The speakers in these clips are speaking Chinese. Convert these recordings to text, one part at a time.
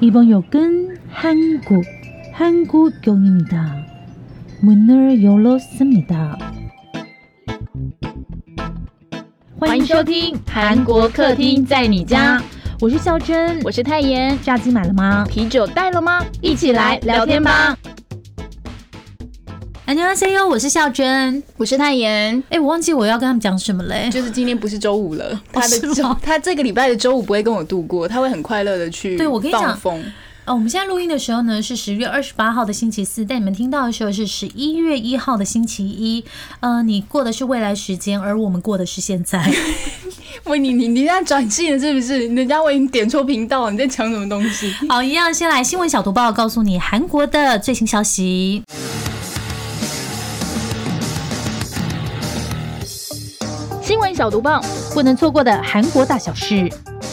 이번 역은 한국, 한국역입니다. 문을 열었습니다. 欢迎收听韩国客厅在你家，我是孝珍，我是泰妍。炸鸡买了吗？啤酒带了吗？一起来聊天吧。 안녕하세요，我是孝珍。我是泰妍。哎，我忘记我要跟他们讲什么嘞。就是今天不是周五了，他的周是吗他这个礼拜的周五不会跟我度过，他会很快乐的去对我跟你讲放风。哦，我们现在录音的时候呢是十月二十八号的星期四，但你们听到的时候是十一月一号的星期一。呃，你过的是未来时间，而我们过的是现在。喂，你你你在转信了是不是？人家我已经点错频道了，你在讲什么东西？好，一样先来新闻小读报，告诉你韩国的最新消息。 新闻小毒棒，不能错过的韩国大小事。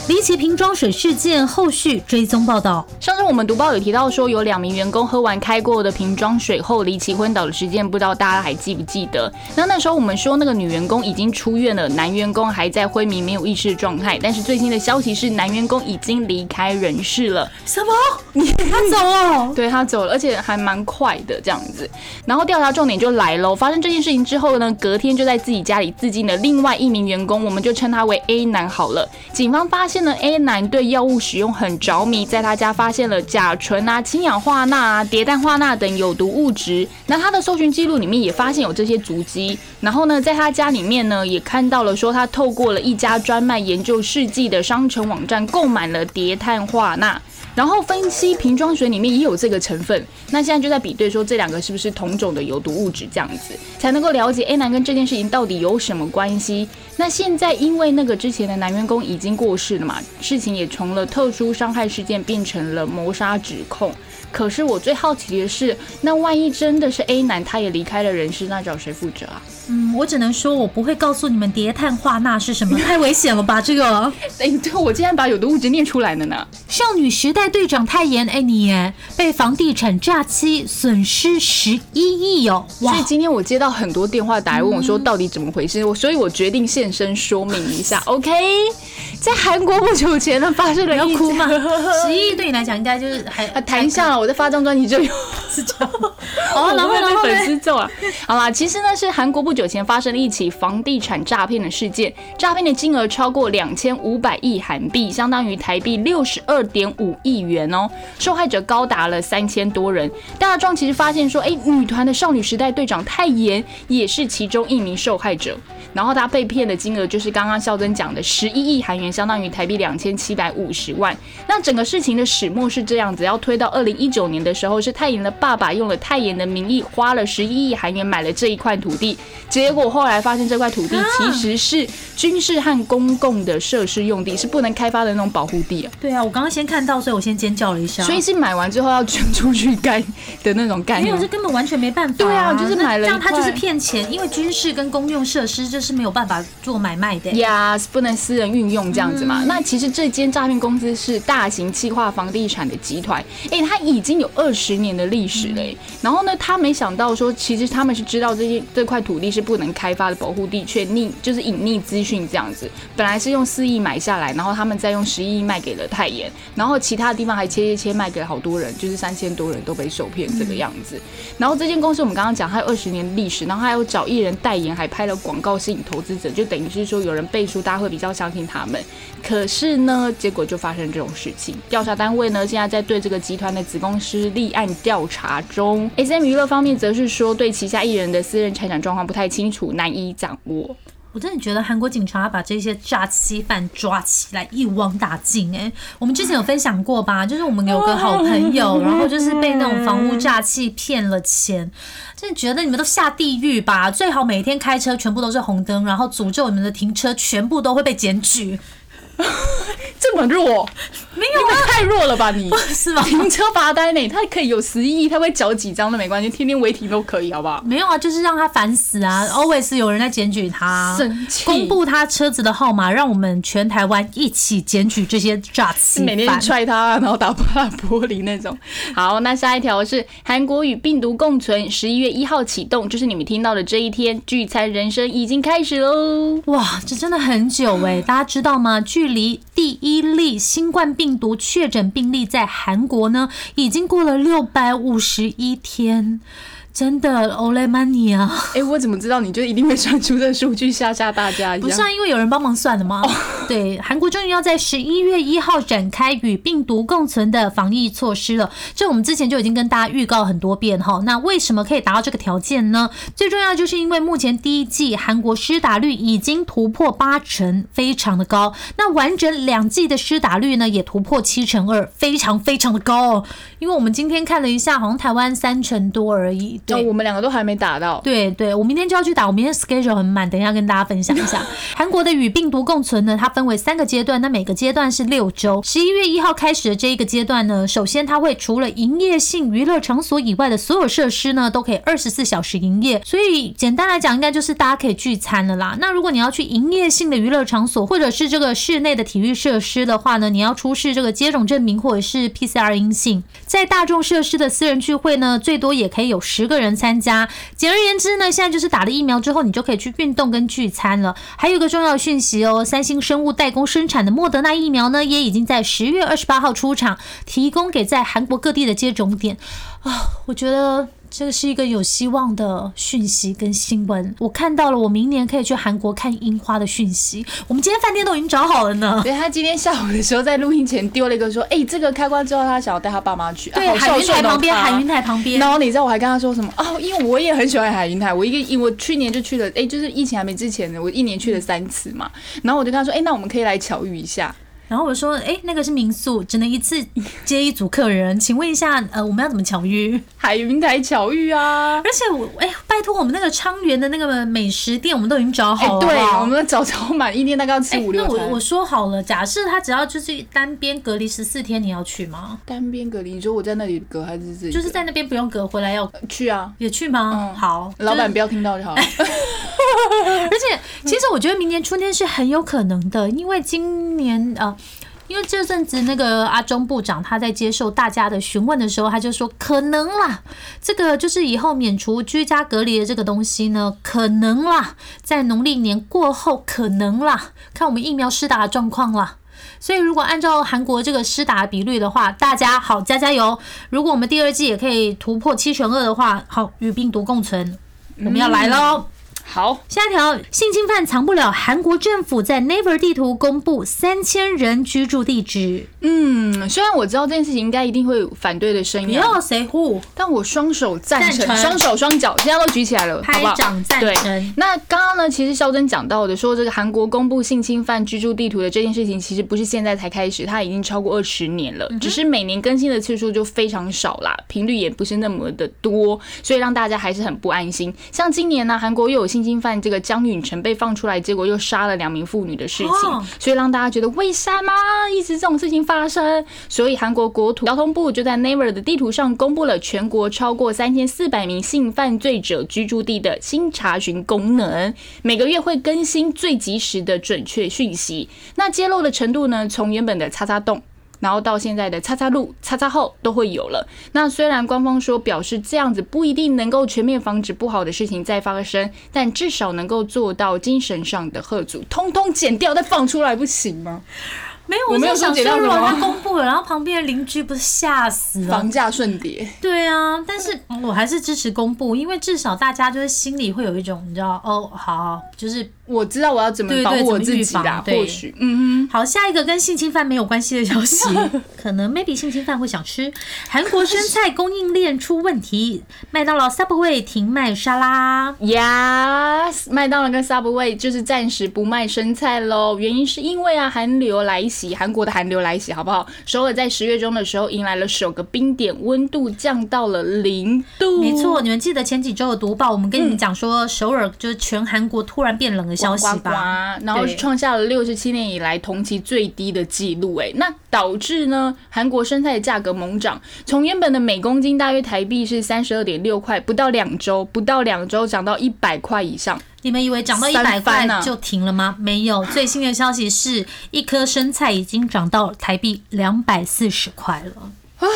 离奇瓶装水事件后续追踪报道。上周我们读报有提到说，有两名员工喝完开过的瓶装水后离奇昏倒的事件，不知道大家还记不记得？那那时候我们说那个女员工已经出院了，男员工还在昏迷没有意识的状态。但是最新的消息是，男员工已经离开人世了。什么？你他走了？对他走了，而且还蛮快的这样子。然后调查重点就来喽，发生这件事情之后呢，隔天就在自己家里自尽的另外一名员工，我们就称他为 A 男好了。警方发现呢 A 男对药物使用很着迷，在他家发现了甲醇啊、氢氧化钠啊、叠氮化钠等有毒物质。那他的搜寻记录里面也发现有这些足迹。然后呢，在他家里面呢，也看到了说他透过了一家专卖研究试剂的商城网站购买了叠碳化钠。然后分析瓶装水里面也有这个成分，那现在就在比对说这两个是不是同种的有毒物质，这样子才能够了解 A 男跟这件事情到底有什么关系。那现在因为那个之前的男员工已经过世了嘛，事情也从了特殊伤害事件变成了谋杀指控。可是我最好奇的是，那万一真的是 A 男他也离开了人世，那找谁负责啊？嗯，我只能说，我不会告诉你们叠碳化钠是什么，太危险了吧？这个哎，对我竟然把有毒物质念出来了呢！少女时代队长泰妍，哎你耶，被房地产诈欺，损失十一亿哦！所以今天我接到很多电话打来问我说到底怎么回事，我所以我决定现身说明一下。OK，在韩国不久前呢发生了一要哭吗？十一亿对你来讲应该就是还 啊，谈一下了，我在发张专辑就有是这样。哦，然后被粉？丝揍啊！好啦，其实呢是韩国不久前发生了一起房地产诈骗的事件，诈骗的金额超过两千五百亿韩币，相当于台币六十二点五亿元哦。受害者高达了三千多人。大壮其实发现说，哎，女团的少女时代队长泰妍也是其中一名受害者。然后她被骗的金额就是刚刚孝珍讲的十一亿韩元，相当于台币两千七百五十万。那整个事情的始末是这样子，要推到二零一九年的时候，是泰妍的爸爸用了泰妍的名义花了十一亿韩元买了这一块土地，结果后来发现这块土地其实是军事和公共的设施用地，是不能开发的那种保护地啊，对啊，我刚刚先看到，所以我先尖叫了一下。所以是买完之后要捐出去盖的那种概念没有，。这根本完全没办法、对啊就是买了这样他就是骗钱，因为军事跟公用设施这是没有办法做买卖的。呀不能私人运用这样子嘛？那其实这间诈骗公司是大型企划房地产的集团，诶，它已经有二十年的历史了、诶然后呢，他没想到说，其实他们是知道这些这块土地是不能开发的保护地，却匿就是隐匿资讯这样子。本来是用四亿买下来，然后他们再用十一亿卖给了泰妍，然后其他地方还切切切卖给好多人，就是三千多人都被受骗这个样子。然后这间公司我们刚刚讲，它有二十年历史，然后还有找艺人代言，还拍了广告吸引投资者，就等于是说有人背书，大家会比较相信他们。可是呢，结果就发生这种事情。调查单位呢，现在在对这个集团的子公司立案调查中。S M 娱乐方面则是说，对旗下艺人的私人财产状况不太清楚，难以掌握。我真的觉得韩国警察把这些诈欺犯抓起来一网打尽哎、我们之前有分享过吧？就是我们有个好朋友，然后就是被那种房屋诈欺骗了钱，真的觉得你们都下地狱吧！最好每天开车全部都是红灯，然后诅咒你们的停车全部都会被检举。这么弱，没有啊，太弱了吧你？是吗？停车罚单呢？他可以有十亿，他会缴几张都没关系，天天违停都可以，好不好？没有啊，就是让他烦死啊！always 有人在检举他，生气公布他车子的号码，让我们全台湾一起检举这些诈欺每天犯。踹他，然后打破他玻璃那种。好，那下一条是韩国与病毒共存，十一月一号启动，就是你们听到的这一天，聚餐人生已经开始喽。哇，这真的很久哎、大家知道吗？聚距离第一例新冠病毒确诊病例在韩国呢，已经过了六百五十一天。真的，Ole Money 啊！哎，我怎么知道你就一定会算出这数据吓吓大家？不是啊，因为有人帮忙算的吗？对，韩国终于要在十一月一号展开与病毒共存的防疫措施了。这我们之前就已经跟大家预告很多遍哈。那为什么可以达到这个条件呢？最重要就是因为目前第一季韩国施打率已经突破八成，非常的高。那完整两季的施打率呢，也突破七成二，非常非常的高哦。因为我们今天看了一下，好像台湾三成多而已。对，我们两个都还没打到。对对，我明天就要去打，我明天 schedule 很满，等一下跟大家分享一下。韩国的与病毒共存呢，它分为三个阶段，那每个阶段是六周。十一月一号开始的这一个阶段呢，首先它会除了营业性娱乐场所以外的所有设施呢，都可以二十四小时营业。所以简单来讲，应该就是大家可以聚餐了啦。那如果你要去营业性的娱乐场所，或者是这个室内的体育设施的话呢，你要出示这个接种证明或者是 PCR 阴性。在大众设施的私人聚会呢，最多也可以有十个人参加。简而言之呢，现在就是打了疫苗之后，你就可以去运动跟聚餐了。还有一个重要讯息哦，三星生物代工生产的莫德纳疫苗呢，也已经在十月二十八号出厂，提供给在韩国各地的接种点。啊，我觉得。这个是一个有希望的讯息跟新闻，我看到了，我明年可以去韩国看樱花的讯息。我们今天饭店都已经找好了呢。对他今天下午的时候在录音前丢了一个说：“哎，这个开关之后，他想要带他爸妈去。”对，海云台旁边，海云台旁边。然后你知道我还跟他说什么？哦，因为我也很喜欢海云台，我一个我去年就去了，哎，就是疫情还没之前呢，我一年去了三次嘛。然后我就跟他说：“哎，那我们可以来巧遇一下。”然后我说，哎，那个是民宿，只能一次接一组客人，请问一下，呃，我们要怎么巧遇？海云台巧遇啊！而且我，哎，拜托，我们那个昌原的那个美食店，我们都已经找好了。对，我们找找满，一天大概要吃五六餐。那我我说好了，假设他只要就是单边隔离十四天，你要去吗？单边隔离，你说我在那里隔还是自己？就是在那边不用隔，回来要去啊？也去吗？好，老板不要听到就好。而且，其实我觉得明年春天是很有可能的，因为今年呃。因为这阵子那个阿中部长他在接受大家的询问的时候，他就说可能啦，这个就是以后免除居家隔离的这个东西呢，可能啦，在农历年过后可能啦，看我们疫苗施打的状况啦。所以如果按照韩国这个施打比率的话，大家好加加油。如果我们第二季也可以突破七成二的话，好与病毒共存，我们要来喽。好，下一条，性侵犯藏不了。韩国政府在 Naver 地图公布三千人居住地址。嗯，虽然我知道这件事情应该一定会有反对的声音，你要谁护？但我双手赞成，双手双脚现在都举起来了，拍掌赞成。那刚刚呢，其实肖珍讲到的说，这个韩国公布性侵犯居住地图的这件事情，其实不是现在才开始，它已经超过二十年了，只是每年更新的次数就非常少啦，频率也不是那么的多，所以让大家还是很不安心。像今年呢，韩国又有性侵犯这个江允成被放出来，结果又杀了两名妇女的事情，所以让大家觉得为什么一直这种事情发生？所以韩国国土交通部就在 Naver 的地图上公布了全国超过三千四百名性犯罪者居住地的新查询功能，每个月会更新最及时的准确讯息。那揭露的程度呢？从原本的叉叉洞。然后到现在的叉叉路、叉叉后都会有了。那虽然官方说表示这样子不一定能够全面防止不好的事情再发生，但至少能够做到精神上的贺阻，通通剪掉再放出来不行吗？没有，我没有想说，如果他公布了，然后旁边的邻居不是吓死了？房价瞬跌。对啊，但是我还是支持公布，因为至少大家就是心里会有一种，你知道，哦，好，就是我知道我要怎么保护我自己啦。或许，嗯嗯。好，下一个跟性侵犯没有关系的消息，可能 maybe 性侵犯会想吃韩国生菜供应链出问题，麦当劳 Subway 停卖沙拉。Yes，麦当劳跟 Subway 就是暂时不卖生菜喽，原因是因为啊寒流来。袭韩国的寒流来袭，好不好？首尔在十月中的时候迎来了首个冰点，温度降到了零度。没错，你们记得前几周的读报，我们跟你们讲说首尔就是全韩国突然变冷的消息吧？然后创下了六十七年以来同期最低的记录。哎，那导致呢韩国生菜的价格猛涨，从原本的每公斤大约台币是三十二点六块，不到两周，不到两周涨到一百块以上。你们以为涨到一百块就停了吗？没有，最新的消息是一颗生菜已经涨到台币两百四十块了啊！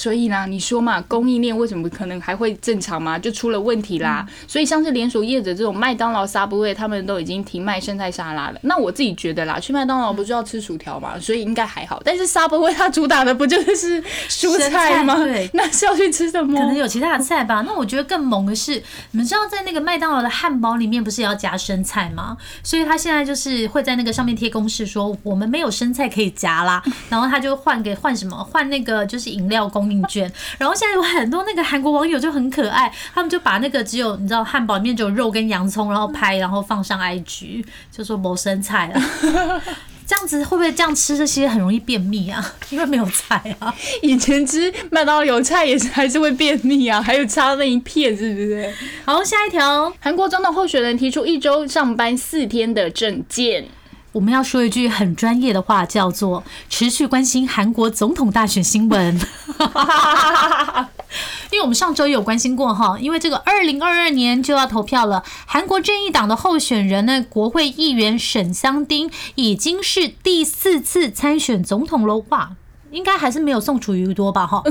所以呢，你说嘛，供应链为什么可能还会正常吗？就出了问题啦。所以像是连锁业者这种麦当劳、Subway，他们都已经停卖生菜沙拉了。那我自己觉得啦，去麦当劳不就要吃薯条嘛，所以应该还好。但是 Subway 它主打的不就是蔬菜吗？对，那是要去吃什么？可能有其他的菜吧。那我觉得更猛的是，你们知道在那个麦当劳的汉堡里面不是也要加生菜吗？所以他现在就是会在那个上面贴公式说我们没有生菜可以夹啦，然后他就换给换什么换那个就是饮料供应券。然后现在有很多那个韩国网友就很可爱，他们就把那个只有你知道汉堡里面只有肉跟洋葱，然后拍然后放上 IG，就说没生菜了。这样子会不会这样吃这些很容易便秘啊？因为没有菜啊。以前吃麦当劳有菜也是还是会便秘啊，还有差那一片是不是？好，下一条，韩国总统候选人提出一周上班四天的政见。我们要说一句很专业的话，叫做持续关心韩国总统大选新闻。因为我们上周也有关心过哈，因为这个二零二二年就要投票了，韩国正义党的候选人呢，国会议员沈香丁已经是第四次参选总统了哇，应该还是没有宋楚瑜多吧哈。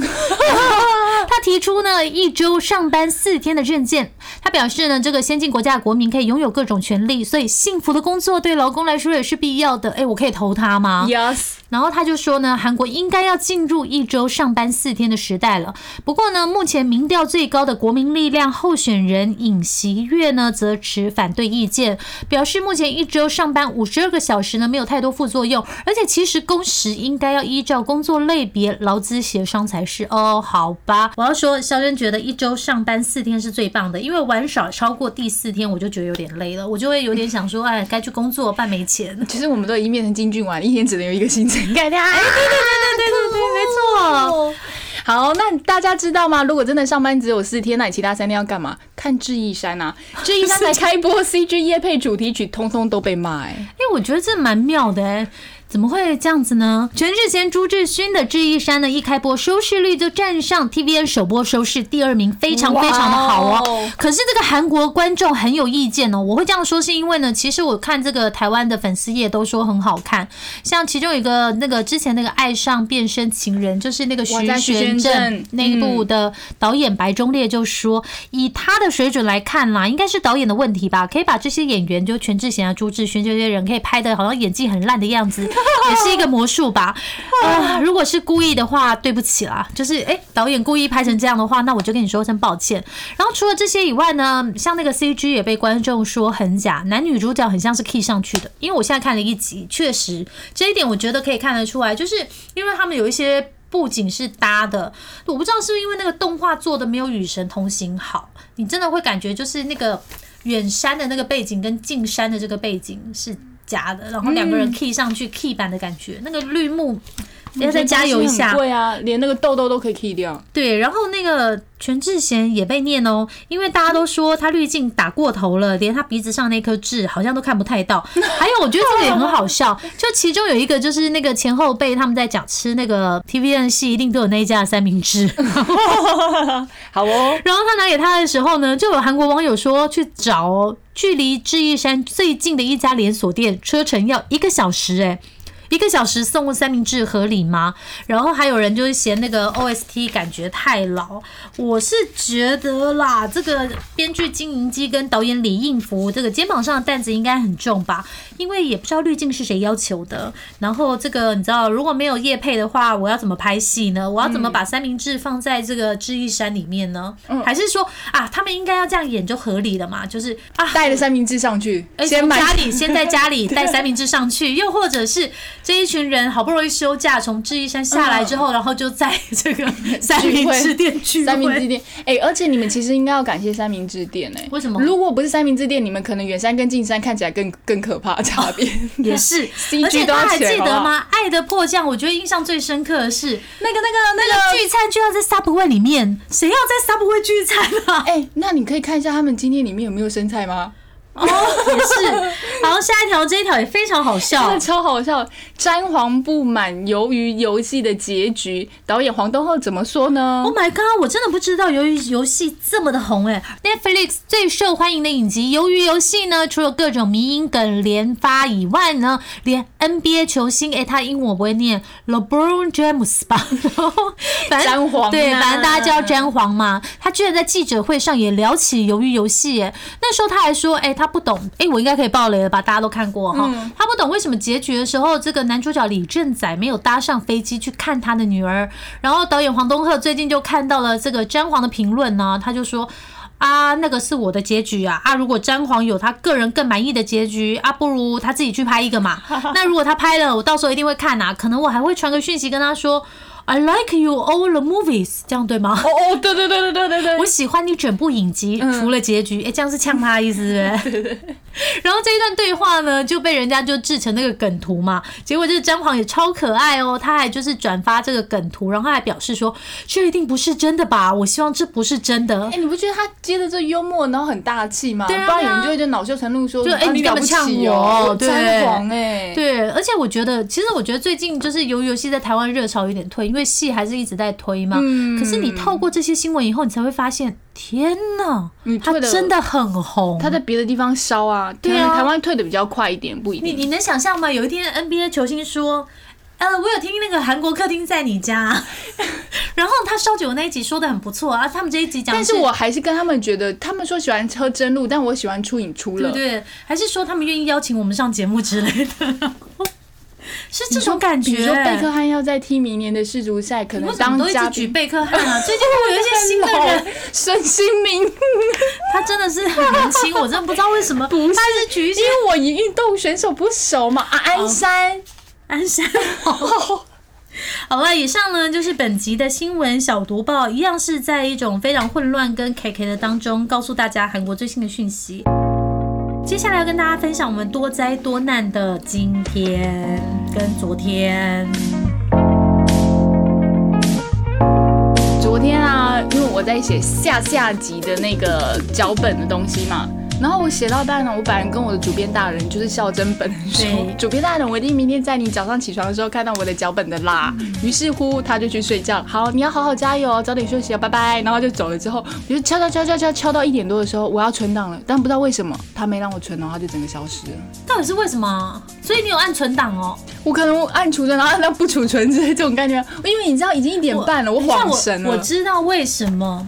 他提出呢一周上班四天的证件，他表示呢这个先进国家的国民可以拥有各种权利，所以幸福的工作对劳工来说也是必要的。哎，我可以投他吗？Yes。然后他就说呢，韩国应该要进入一周上班四天的时代了。不过呢，目前民调最高的国民力量候选人尹锡月呢，则持反对意见，表示目前一周上班五十二个小时呢，没有太多副作用，而且其实工时应该要依照工作类别劳资协商才是。哦，好吧，我要说，肖珍觉得一周上班四天是最棒的，因为玩耍超过第四天，我就觉得有点累了，我就会有点想说，哎，该去工作，办没钱。其实我们都已经变成金俊丸，一天只能有一个行程。改掉，哎，对对对对对对，没错。好，那大家知道吗？如果真的上班只有四天，那你其他三天要干嘛？看智异山啊！智异山才开播，CG 夜配主题曲通通都被骂。哎，我觉得这蛮妙的哎。怎么会这样子呢？全智贤、朱智勋的《智异山》呢，一开播收视率就站上 TVN 首播收视第二名，非常非常的好哦。可是这个韩国观众很有意见哦。我会这样说是因为呢，其实我看这个台湾的粉丝也都说很好看，像其中有一个那个之前那个《爱上变身情人》，就是那个徐玄正那一部的导演白忠烈就说，以他的水准来看啦，应该是导演的问题吧，可以把这些演员就全智贤啊、朱智勋这些人可以拍的好像演技很烂的样子。也是一个魔术吧，啊，如果是故意的话，对不起啦，就是哎，导演故意拍成这样的话，那我就跟你说声抱歉。然后除了这些以外呢，像那个 CG 也被观众说很假，男女主角很像是 key 上去的。因为我现在看了一集，确实这一点我觉得可以看得出来，就是因为他们有一些布景是搭的，我不知道是不是因为那个动画做的没有《与神同行》好，你真的会感觉就是那个远山的那个背景跟近山的这个背景是。假的，然后两个人 key 上去 key 版的感觉，那个绿幕要再加油一下。对啊，连那个痘痘都可以 key 掉。对，然后那个全智贤也被念哦，因为大家都说他滤镜打过头了，连他鼻子上那颗痣好像都看不太到。还有，我觉得这个也很好笑，就其中有一个就是那个前后辈他们在讲吃那个 TVN 戏，一定都有那一家的三明治。好哦。然后他拿给他的时候呢，就有韩国网友说去找。距离智异山最近的一家连锁店，车程要一个小时，哎。一个小时送三明治合理吗？然后还有人就是嫌那个 OST 感觉太老，我是觉得啦，这个编剧金银基跟导演李应福这个肩膀上的担子应该很重吧？因为也不知道滤镜是谁要求的。然后这个你知道，如果没有叶配的话，我要怎么拍戏呢？我要怎么把三明治放在这个智异山里面呢？还是说啊，他们应该要这样演就合理了嘛？就是啊，带着三明治上去，先家里先在家里 带三明治上去，又或者是。这一群人好不容易休假，从智异山下来之后，然后就在这个三明治店聚会。三明治店，哎，而且你们其实应该要感谢三明治店，哎，为什么？如果不是三明治店，你们可能远山跟近山看起来更更可怕，差别也是。而且大家还记得吗？爱的迫降，我觉得印象最深刻的是那个那个那个聚餐就要在 Subway 里面，谁要在 Subway 聚餐啊？哎，那你可以看一下他们今天里面有没有生菜吗？哦，也是。好下一条，这一条也非常好笑，超好笑。詹皇不满鱿鱼游戏的结局，导演黄东赫怎么说呢 Oh my god！我真的不知道鱿鱼游戏这么的红哎。Netflix 最受欢迎的影集《鱿鱼游戏》呢，除了各种迷因梗连发以外呢，连 NBA 球星哎，他英文我不会念 LeBron James 吧？反正詹皇啊对，反正大家叫詹皇嘛。他居然在记者会上也聊起鱿鱼游戏哎，那时候他还说哎，他不懂哎，我应该可以爆雷了吧？大家都看过哈，他不懂为什么结局的时候这个男主角李正宰没有搭上飞机去看他的女儿，然后导演黄东赫最近就看到了这个詹皇的评论呢，他就说。啊，那个是我的结局啊！啊，如果詹皇有他个人更满意的结局啊，不如他自己去拍一个嘛。那如果他拍了，我到时候一定会看啊，可能我还会传个讯息跟他说，I like you all the movies，这样对吗？哦哦，对对对对对对对，我喜欢你整部影集，除了结局。哎、这样是呛他的意思，对？然后这一段对话呢，就被人家就制成那个梗图嘛。结果就是詹皇也超可爱哦，他还就是转发这个梗图，然后还表示说，这一定不是真的吧？我希望这不是真的哎、。你不觉得他接的这幽默，然后很大气吗？对啊不然有人就会就恼羞成怒说，就哎啊你干嘛了不起呛哦我对詹皇哎，对，而且我觉得，其实我觉得最近就是鱿鱼游戏在台湾热潮有点退，因为戏还是一直在推嘛。嗯可是你透过这些新闻以后，你才会发现，天哪你，它退的真的很红。他在别的地方烧啊，对啊台湾退的比较快一点，不一定。你你能想象吗？有一天 NBA 球星说。呃，我有听那个韩国客厅在你家，然后他烧酒那一集说的很不错啊。他们这一集讲的但是我还是跟他们觉得，他们说喜欢喝真露，但我喜欢出影出了。对不对？还是说他们愿意邀请我们上节目之类的？是这种感觉。比如说贝克汉要再踢明年的世足赛，可能当嘉都一直举。贝克汉啊？最近会有一些新的人，孙兴民，他真的是很年轻，我真的不知道为什么。他一直举因为我与运动选手不熟嘛。啊，鞍山，鞍山。好了，以上呢就是本集的新闻小读报，一样是在一种非常混乱跟 K K 的当中，告诉大家韩国最新的讯息。接下来要跟大家分享我们多灾多难的今天跟昨天。昨天啊，因为我在写下下集的那个脚本的东西嘛，然后我写到半呢，我本来跟我的主编大人就是孝真本人说对，主编大人，我一定明天在你早上起床的时候看到我的脚本的啦。于是乎，他就去睡觉。好，你要好好加油哦，早点休息哦，拜拜。然后就走了之后，我就敲敲敲敲敲敲到一点多的时候，我要存档了，但不知道为什么他没让我存，然后他就整个消失了。到底是为什么？所以你有按存档哦？我可能按储存，然后按到不储存之类这种感觉，因为你知道已经一点半了，我恍神了。我知道为什么，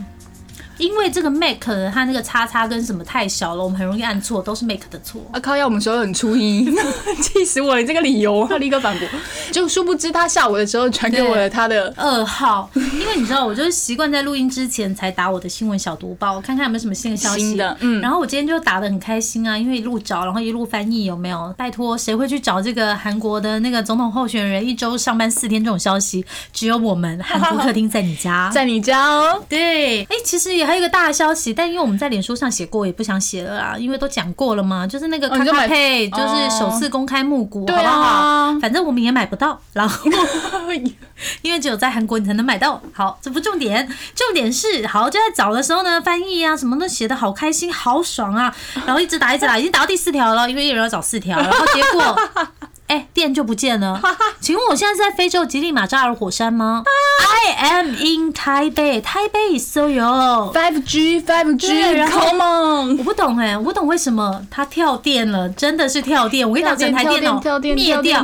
因为这个 Mac 它那个叉叉跟什么太小了，我们很容易按错，都是 Mac 的错。啊靠！要我们手很粗音，气死我了！你这个理由，他立刻反驳。就殊不知他下午的时候传给我了他的，二号，因为你知道，我就是习惯在录音之前才打我的新闻小读报，看看有没有什么新的消息。新的嗯然后我今天就打的很开心啊，因为一路找，然后一路翻译，有没有？拜托，谁会去找这个韩国的那个总统候选人一周上班四天这种消息？只有我们韩国客厅在你家。在你家哦。对，哎、其实也还有一个大消息，但因为我们在脸书上写过，也不想写了啦，因为都讲过了嘛。就是那个卡卡配，就是首次公开募股，好不好？啊，反正我们也买不到，然后 因为只有在韩国你才能买到。好，这不重点，重点是好就在找的时候呢，翻译啊什么都写的好开心，好爽啊，然后一直打一直打，已经打到第四条了，因为一人要找四条，然后结果。哎，电就不见了。请问我现在是在非洲吉利马扎尔火山吗？I am in Taipei. Taipei is so yo。Five G Five 对 G 然后 Come on，我不懂哎、我不懂为什么它跳电了，真的是跳电。我跟你讲，整台电脑灭掉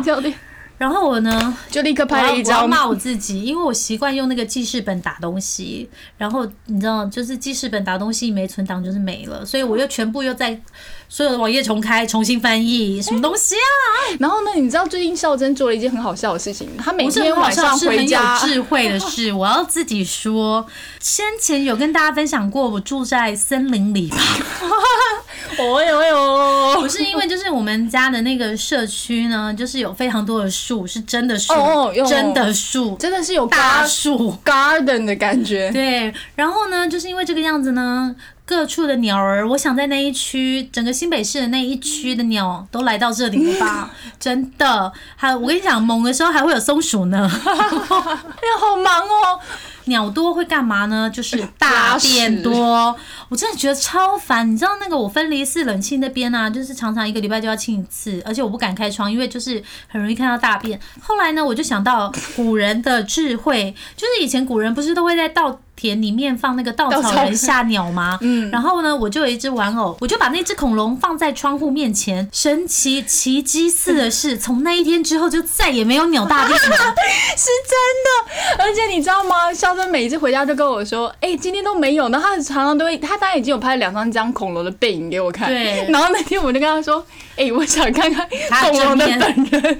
然后我呢，就立刻拍了一张骂我自己，因为我习惯用那个记事本打东西，然后你知道，就是记事本打东西没存档就是没了，所以我又全部又在所有的网页重开，重新翻译，什么东西啊？然后呢，你知道最近孝真做了一件很好笑的事情，他每天晚上是很有回家，智慧的事。我要自己说，先前有跟大家分享过，我住在森林里吧。哦呦呦，不是因为就是我们家的那个社区呢，就是有非常多的树，是真的树，哦哦真的树，真的是有大树。garden 的感觉。对，然后呢，就是因为这个样子呢，各处的鸟儿，我想在那一区，整个新北市的那一区的鸟都来到这里了吧？真的，还我跟你讲，猛的时候还会有松鼠呢。哎呀，好忙哦！鸟多会干嘛呢？就是大便多。我真的觉得超烦。你知道那个我分离式冷气那边啊，就是常常一个礼拜就要清一次，而且我不敢开窗，因为就是很容易看到大便。后来呢，我就想到古人的智慧，就是以前古人不是都会在稻田里面放那个稻稻草草人吓鸟吗？嗯，然后呢，我就有一只玩偶，我就把那只恐龙放在窗户面前。神奇奇迹似的是，从那一天之后就再也没有鸟大便了。是真的。而且你知道吗？肖珍每一次回家就跟我说：“哎、今天都没有。”然后他常常都会，他当然已经有拍了两三张恐龙的背影给我看。对然后那天我就跟他说：“哎、我想看看他恐龙的本人。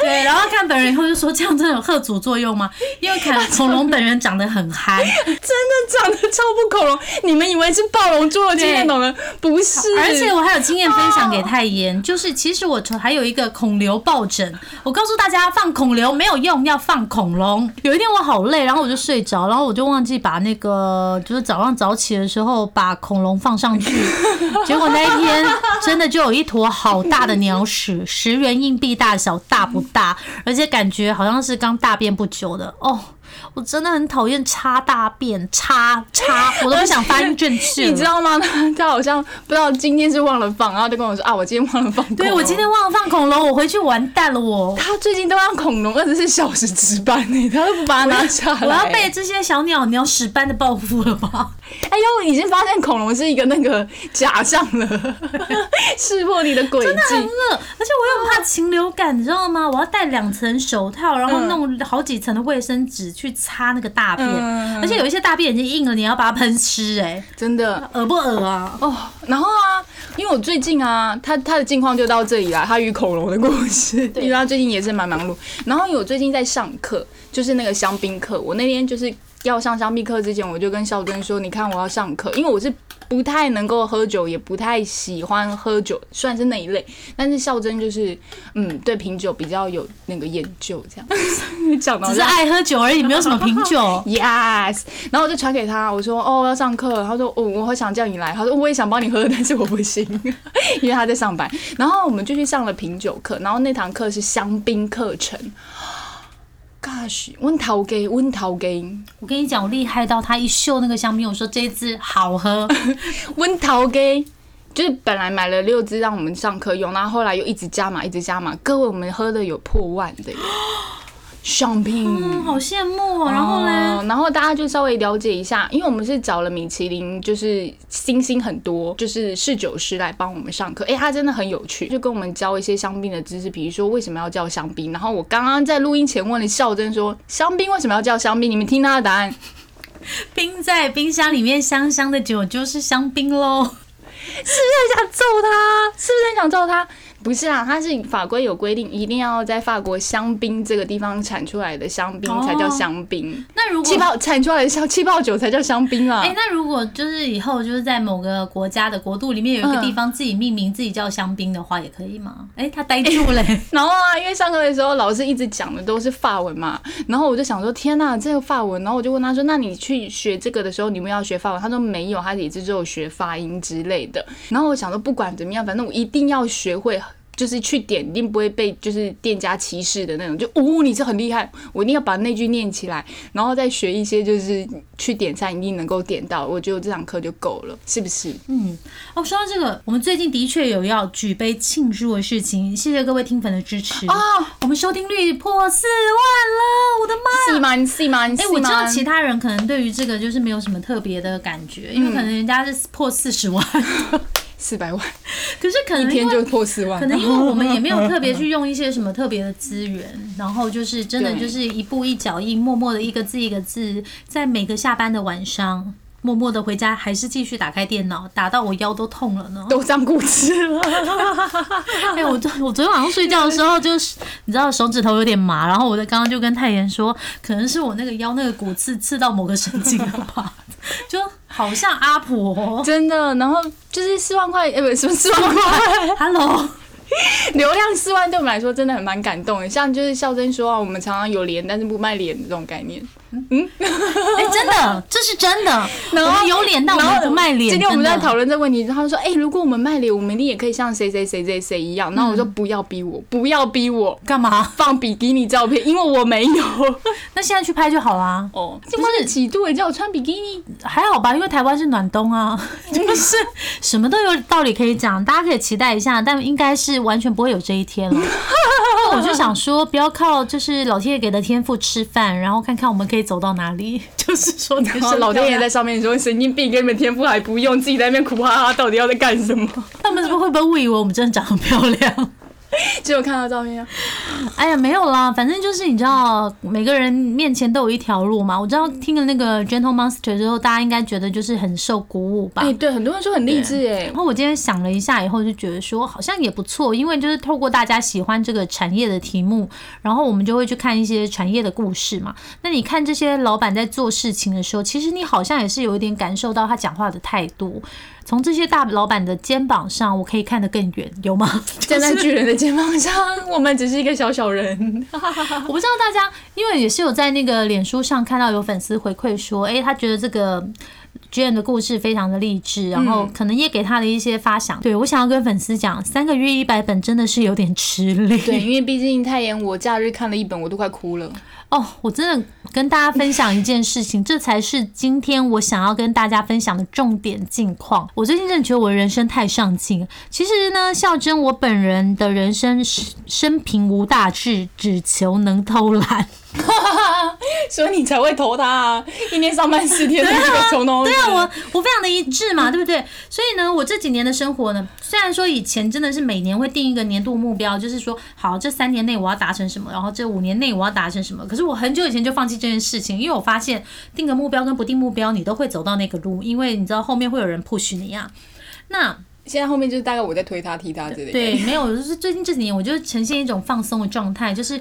对，然后看本人以后就说这样真的有贺祖作用吗？因为看 恐龙本人长得很憨，真的长得超不恐龙。你们以为是暴龙侏罗纪那种人？不是。而且我还有经验分享给泰妍，就是其实我还有一个恐流抱枕，我告诉大家放恐流没有用，要放恐龙。有一天我好累，然后我就睡着，然后我就忘记把那个就是早上早起的时候把恐龙放上去，结果那一天真的就有一坨好大的鸟屎，十元硬币大小，大不大？而且感觉好像是刚大便不久的哦。我真的很讨厌擦大便，擦擦，我都不想发音正确。你知道吗？他他好像不知道今天是忘了放，然后就跟我说啊，我今天忘了放。对，我今天忘了放恐龙，我回去完蛋了我。他最近都让恐龙二十四小时值班呢，他都不把它拿下来。我要被这些小鸟鸟屎般的报复了吧？哎呦，已经发现恐龙是一个那个假象了，识破你的轨很迹。饿，而且我又怕禽流感，你知道吗？我要戴两层手套，然后弄好几层的卫生纸去擦那个大便，嗯。而且有一些大便已经硬了，你要把它喷湿，哎，真的。恶不恶啊？哦，然后啊，因为我最近啊，他他的近况就到这里啦，他与恐龙的故事，因为他最近也是蛮忙碌。然后我最近在上课，就是那个香槟课，我那天就是要上香蜜课之前，我就跟孝珍说，你看我要上课，因为我是。不太能够喝酒，也不太喜欢喝酒，算是那一类。但是孝珍就是，嗯，对品酒比较有那个研究，这样。讲到只是爱喝酒而已，没有什么品酒。Yes，然后我就传给他，我说哦要上课，他说哦我好想叫你来，他说我也想帮你喝，但是我不行，因为他在上班。然后我们就去上了品酒课，然后那堂课是香槟课程。Gosh，温桃给温桃给我跟你讲，我厉害到他一嗅那个香槟，我说这一支好喝，温桃给。就是本来买了六支让我们上课用，然后后来又一直加码，一直加码。各位，我们喝的有破万的耶，香槟。嗯，好羡慕哦。然后呢？哦然后大家就稍微了解一下，因为我们是找了米其林，就是星星很多，就是侍酒师来帮我们上课。诶，他真的很有趣，就跟我们教一些香槟的知识，比如说为什么要叫香槟。然后我刚刚在录音前问了孝珍说，香槟为什么要叫香槟？你们听他的答案，冰在冰箱里面香香的酒就是香槟喽。是不是很想揍他？是不是很想揍他？不是啊，它是法规有规定，一定要在法国香槟这个地方产出来的香槟才叫香槟，那如果气泡产出来的香气泡酒才叫香槟啊。哎、那如果就是以后就是在某个国家的国度里面有一个地方自己命名自己叫香槟的话，也可以吗？哎、他呆住嘞、然后啊，因为上课的时候老师一直讲的都是法文嘛，然后我就想说，天呐，这个法文，然后我就问他说，那你去学这个的时候，你们要学法文？他说没有，他也是只有学发音之类的。然后我想说，不管怎么样，反正我一定要学会。就是去点，一定不会被就是店家歧视的那种。就哦，你是很厉害，我一定要把那句念起来，然后再学一些，就是去点餐一定能够点到。我觉得这堂课就够了，是不是？嗯，哦，说到这个，我们最近的确有要举杯庆祝的事情，谢谢各位听粉的支持啊我们收听率破四万了，我的妈！是吗？你是吗？哎、我知道其他人可能对于这个就是没有什么特别的感觉，因为可能人家是破四十万，四百万 可是可能一天就破四万，可能因为我们也没有特别去用一些什么特别的资源，然后就是真的就是一步一脚印，默默的一个字一个字，在每个下班的晚上，默默的回家，还是继续打开电脑，打到我腰都痛了呢。都长骨刺了。哎、我昨我昨天晚上睡觉的时候，就是你知道手指头有点麻，然后我在刚刚就跟泰妍说，可能是我那个腰那个骨刺刺到某个神经了吧，就好像阿婆。真的，然后就是四万块，呃，不是四万块，Hello，流量四万对我们来说真的很蛮感动的。像就是孝珍说啊，我们常常有脸，但是不卖脸的这种概念。嗯，哎、真的，这是真的。然后有脸，但我们不卖脸。今天我们在讨论这个问题，他们说：“哎、如果我们卖脸，我们一定也可以像谁谁谁谁谁一样。”然后我说：“不要逼我，不要逼我干嘛？放比基尼照片，因为我没有。那现在去拍就好啦”。哦，今晚的几度也叫我穿比基尼？还好吧，因为台湾是暖冬啊，就是什么都有道理可以讲，大家可以期待一下，但应该是完全不会有这一天了。那我就想说，不要靠就是老天爷给的天赋吃饭，然后看看我们可以走到哪里。就是说，然后老天爷在上面说：“神经病，给你们天赋还不用，自己在那边苦哈哈，到底要在干什么 他们是不是会不会误以为我们真的长得漂亮？？” 结果看到照片啊，哎呀，没有啦，反正就是你知道，每个人面前都有一条路嘛。我知道听了那个 Gentle Monster 之后，大家应该觉得就是很受鼓舞吧。哎、对，很多人说很励志哎然，后我今天想了一下以后，就觉得说好像也不错，因为就是透过大家喜欢这个产业的题目，然后我们就会去看一些产业的故事嘛。那你看这些老板在做事情的时候，其实你好像也是有一点感受到他讲话的态度。从这些大老板的肩膀上，我可以看得更远，有吗？站在巨人的肩膀上，我们只是一个小小人。我不知道大家，因为也是有在那个脸书上看到有粉丝回馈说，诶，他觉得这个 Jane 的故事非常的励志，然后可能也给他的一些发想。对我想要跟粉丝讲，三个月一百本真的是有点吃力。对，因为毕竟太妍，我假日看了一本，我都快哭了。哦，我真的跟大家分享一件事情，这才是今天我想要跟大家分享的重点近况。我最近真的觉得我的人生太上进。其实呢，孝真我本人的人生是生平无大志，只求能偷懒。所以你才会投他啊！一年上班四天，对啊，我我非常的一致嘛，对不对？所以呢，我这几年的生活呢，虽然说以前真的是每年会定一个年度目标，就是说好这三年内我要达成什么，然后这五年内我要达成什么。可是我很久以前就放弃这件事情，因为我发现定个目标跟不定目标，你都会走到那个路，因为你知道后面会有人 push 你啊。那现在后面就是大概我在推他、踢他之类的。对，没有，就是最近这几年，我就呈现一种放松的状态，就是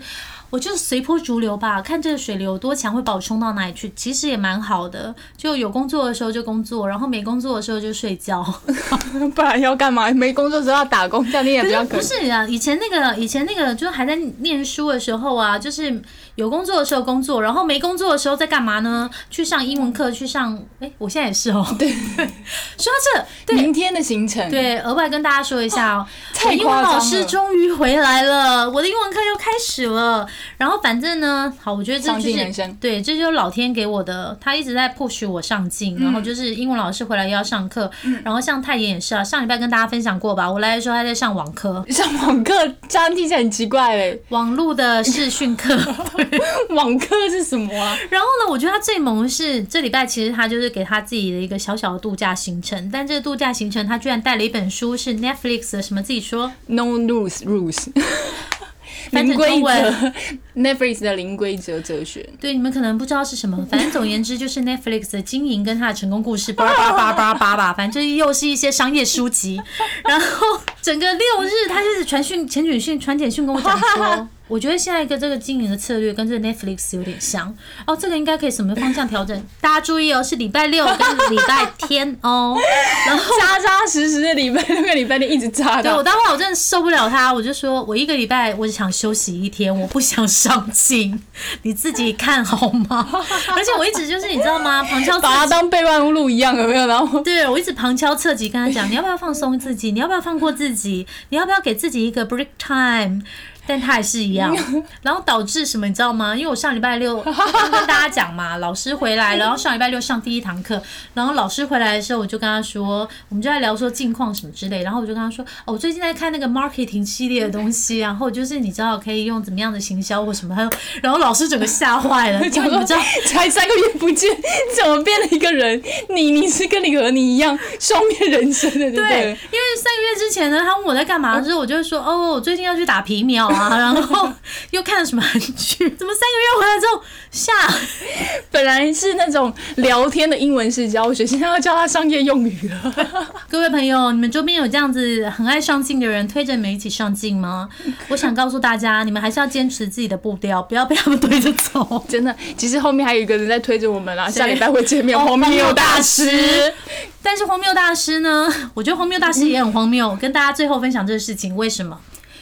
我就随波逐流吧，看这个水流多强会把我冲到哪里去，其实也蛮好的。就有工作的时候就工作，然后没工作的时候就睡觉。不然要干嘛？没工作时候要打工，这样你也比较可不是啊，以前那个以前那个就是还在念书的时候啊，就是有工作的时候工作，然后没工作的时候在干嘛呢？去上英文课，去上哎，我现在也是哦。对，说到这，对明天的行程。对，额外跟大家说一下哦，太我英文老师终于回来了，我的英文课又开始了。然后反正呢，好，我觉得这就是对，这就是老天给我的，他一直在 push 我上进。然后就是英文老师回来又要上课，然后像泰妍也是啊，上礼拜跟大家分享过吧，我来的时候他在上网课，上网课，这样听起来很奇怪嘞。网络的视讯课。网课是什么啊？然后呢，我觉得他最萌的是这礼拜其实他就是给他自己的一个小小的度假行程，但这个度假行程他居然带了一本书，是 Netflix 的什么自己说。No rules rules，零 规则，Netflix 的零规则哲学。对，你们可能不知道是什么，反正总言之就是 Netflix 的经营跟它的成功故事，叭叭叭叭叭叭，反正就是又是一些商业书籍。然后整个六日，他就是传讯、前简讯、传简讯跟我讲说，我觉得下一个这个经营的策略跟这个 Netflix 有点像哦，这个应该可以什么方向调整？大家注意哦，是礼拜六跟礼拜天哦。然后扎扎实实的礼拜六跟礼拜天一直扎到。对我当时我真的受不了他，我就说我一个礼拜我只想休息一天，我不想上进，你自己看好吗？而且我一直就是你知道吗？旁敲把它侧击。当备忘录一样，有没有？然后对，我一直旁敲侧击跟他讲，你要不要放松自己？你要不要放过自己？你要不要给自己一个 break time？但他还是一样，然后导致什么你知道吗？因为我上礼拜六 刚跟大家讲嘛，老师回来，然后上礼拜六上第一堂课，然后老师回来的时候，我就跟他说，我们就在聊说近况什么之类，然后我就跟他说，哦，我最近在看那个 marketing 系列的东西，然后就是你知道可以用怎么样的行销或什么，还有，然后老师整个吓坏了，因为讲说你知道。才三个月不见，怎么变了一个人？你你是跟你和你一样双面人生的，对不对，对？因为三个月之前呢，他问我在干嘛的时候，我就会说，哦，我最近要去打皮秒啊，然后又看了什么韩剧，怎么三个月回来之后下？本来是那种聊天的英文式教学，现在要教他商业用语了。各位朋友，你们周边有这样子很爱上进的人推着你们一起上进吗？我想告诉大家，你们还是要坚持自己的步调，不要被他们推着走。真的，其实后面还有一个人在推着我们啦，下礼拜会见面，哦荒谬大师。但是荒谬大师呢？我觉得荒谬大师也很荒谬。跟大家最后分享这个事情，为什么？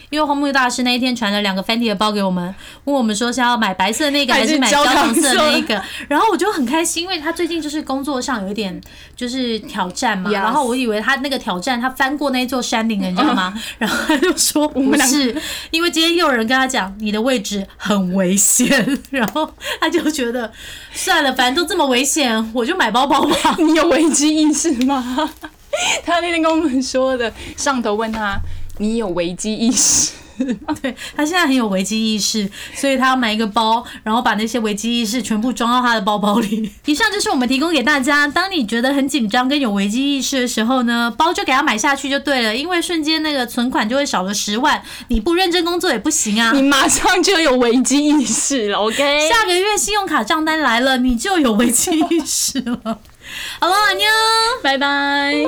因为荒木大师那一天传了两个 Fendi 的包给我们，问我们说是要买白色那个还是买焦焦糖糖色色那一个，然后我就很开心，因为他最近就是工作上有一点就是挑战嘛然后我以为他那个挑战他翻过那一座山顶了，你知道吗？然后他就说不是，因为今天又有人跟他讲你的位置很危险，然后他就觉得算了，反正都这么危险，我就买包包吧。你有危机意识吗？他那天跟我们说的，上头问他你有危机意识？对他现在很有危机意识，所以他要买一个包，然后把那些危机意识全部装到他的包包里。以上就是我们提供给大家，当你觉得很紧张跟有危机意识的时候呢，包就给他买下去就对了，因为瞬间那个存款就会少了十万，你不认真工作也不行啊你。马上就有危机意识了，OK？下个月信用卡账单来了，你就有危机意识了。好了，安妞。拜拜。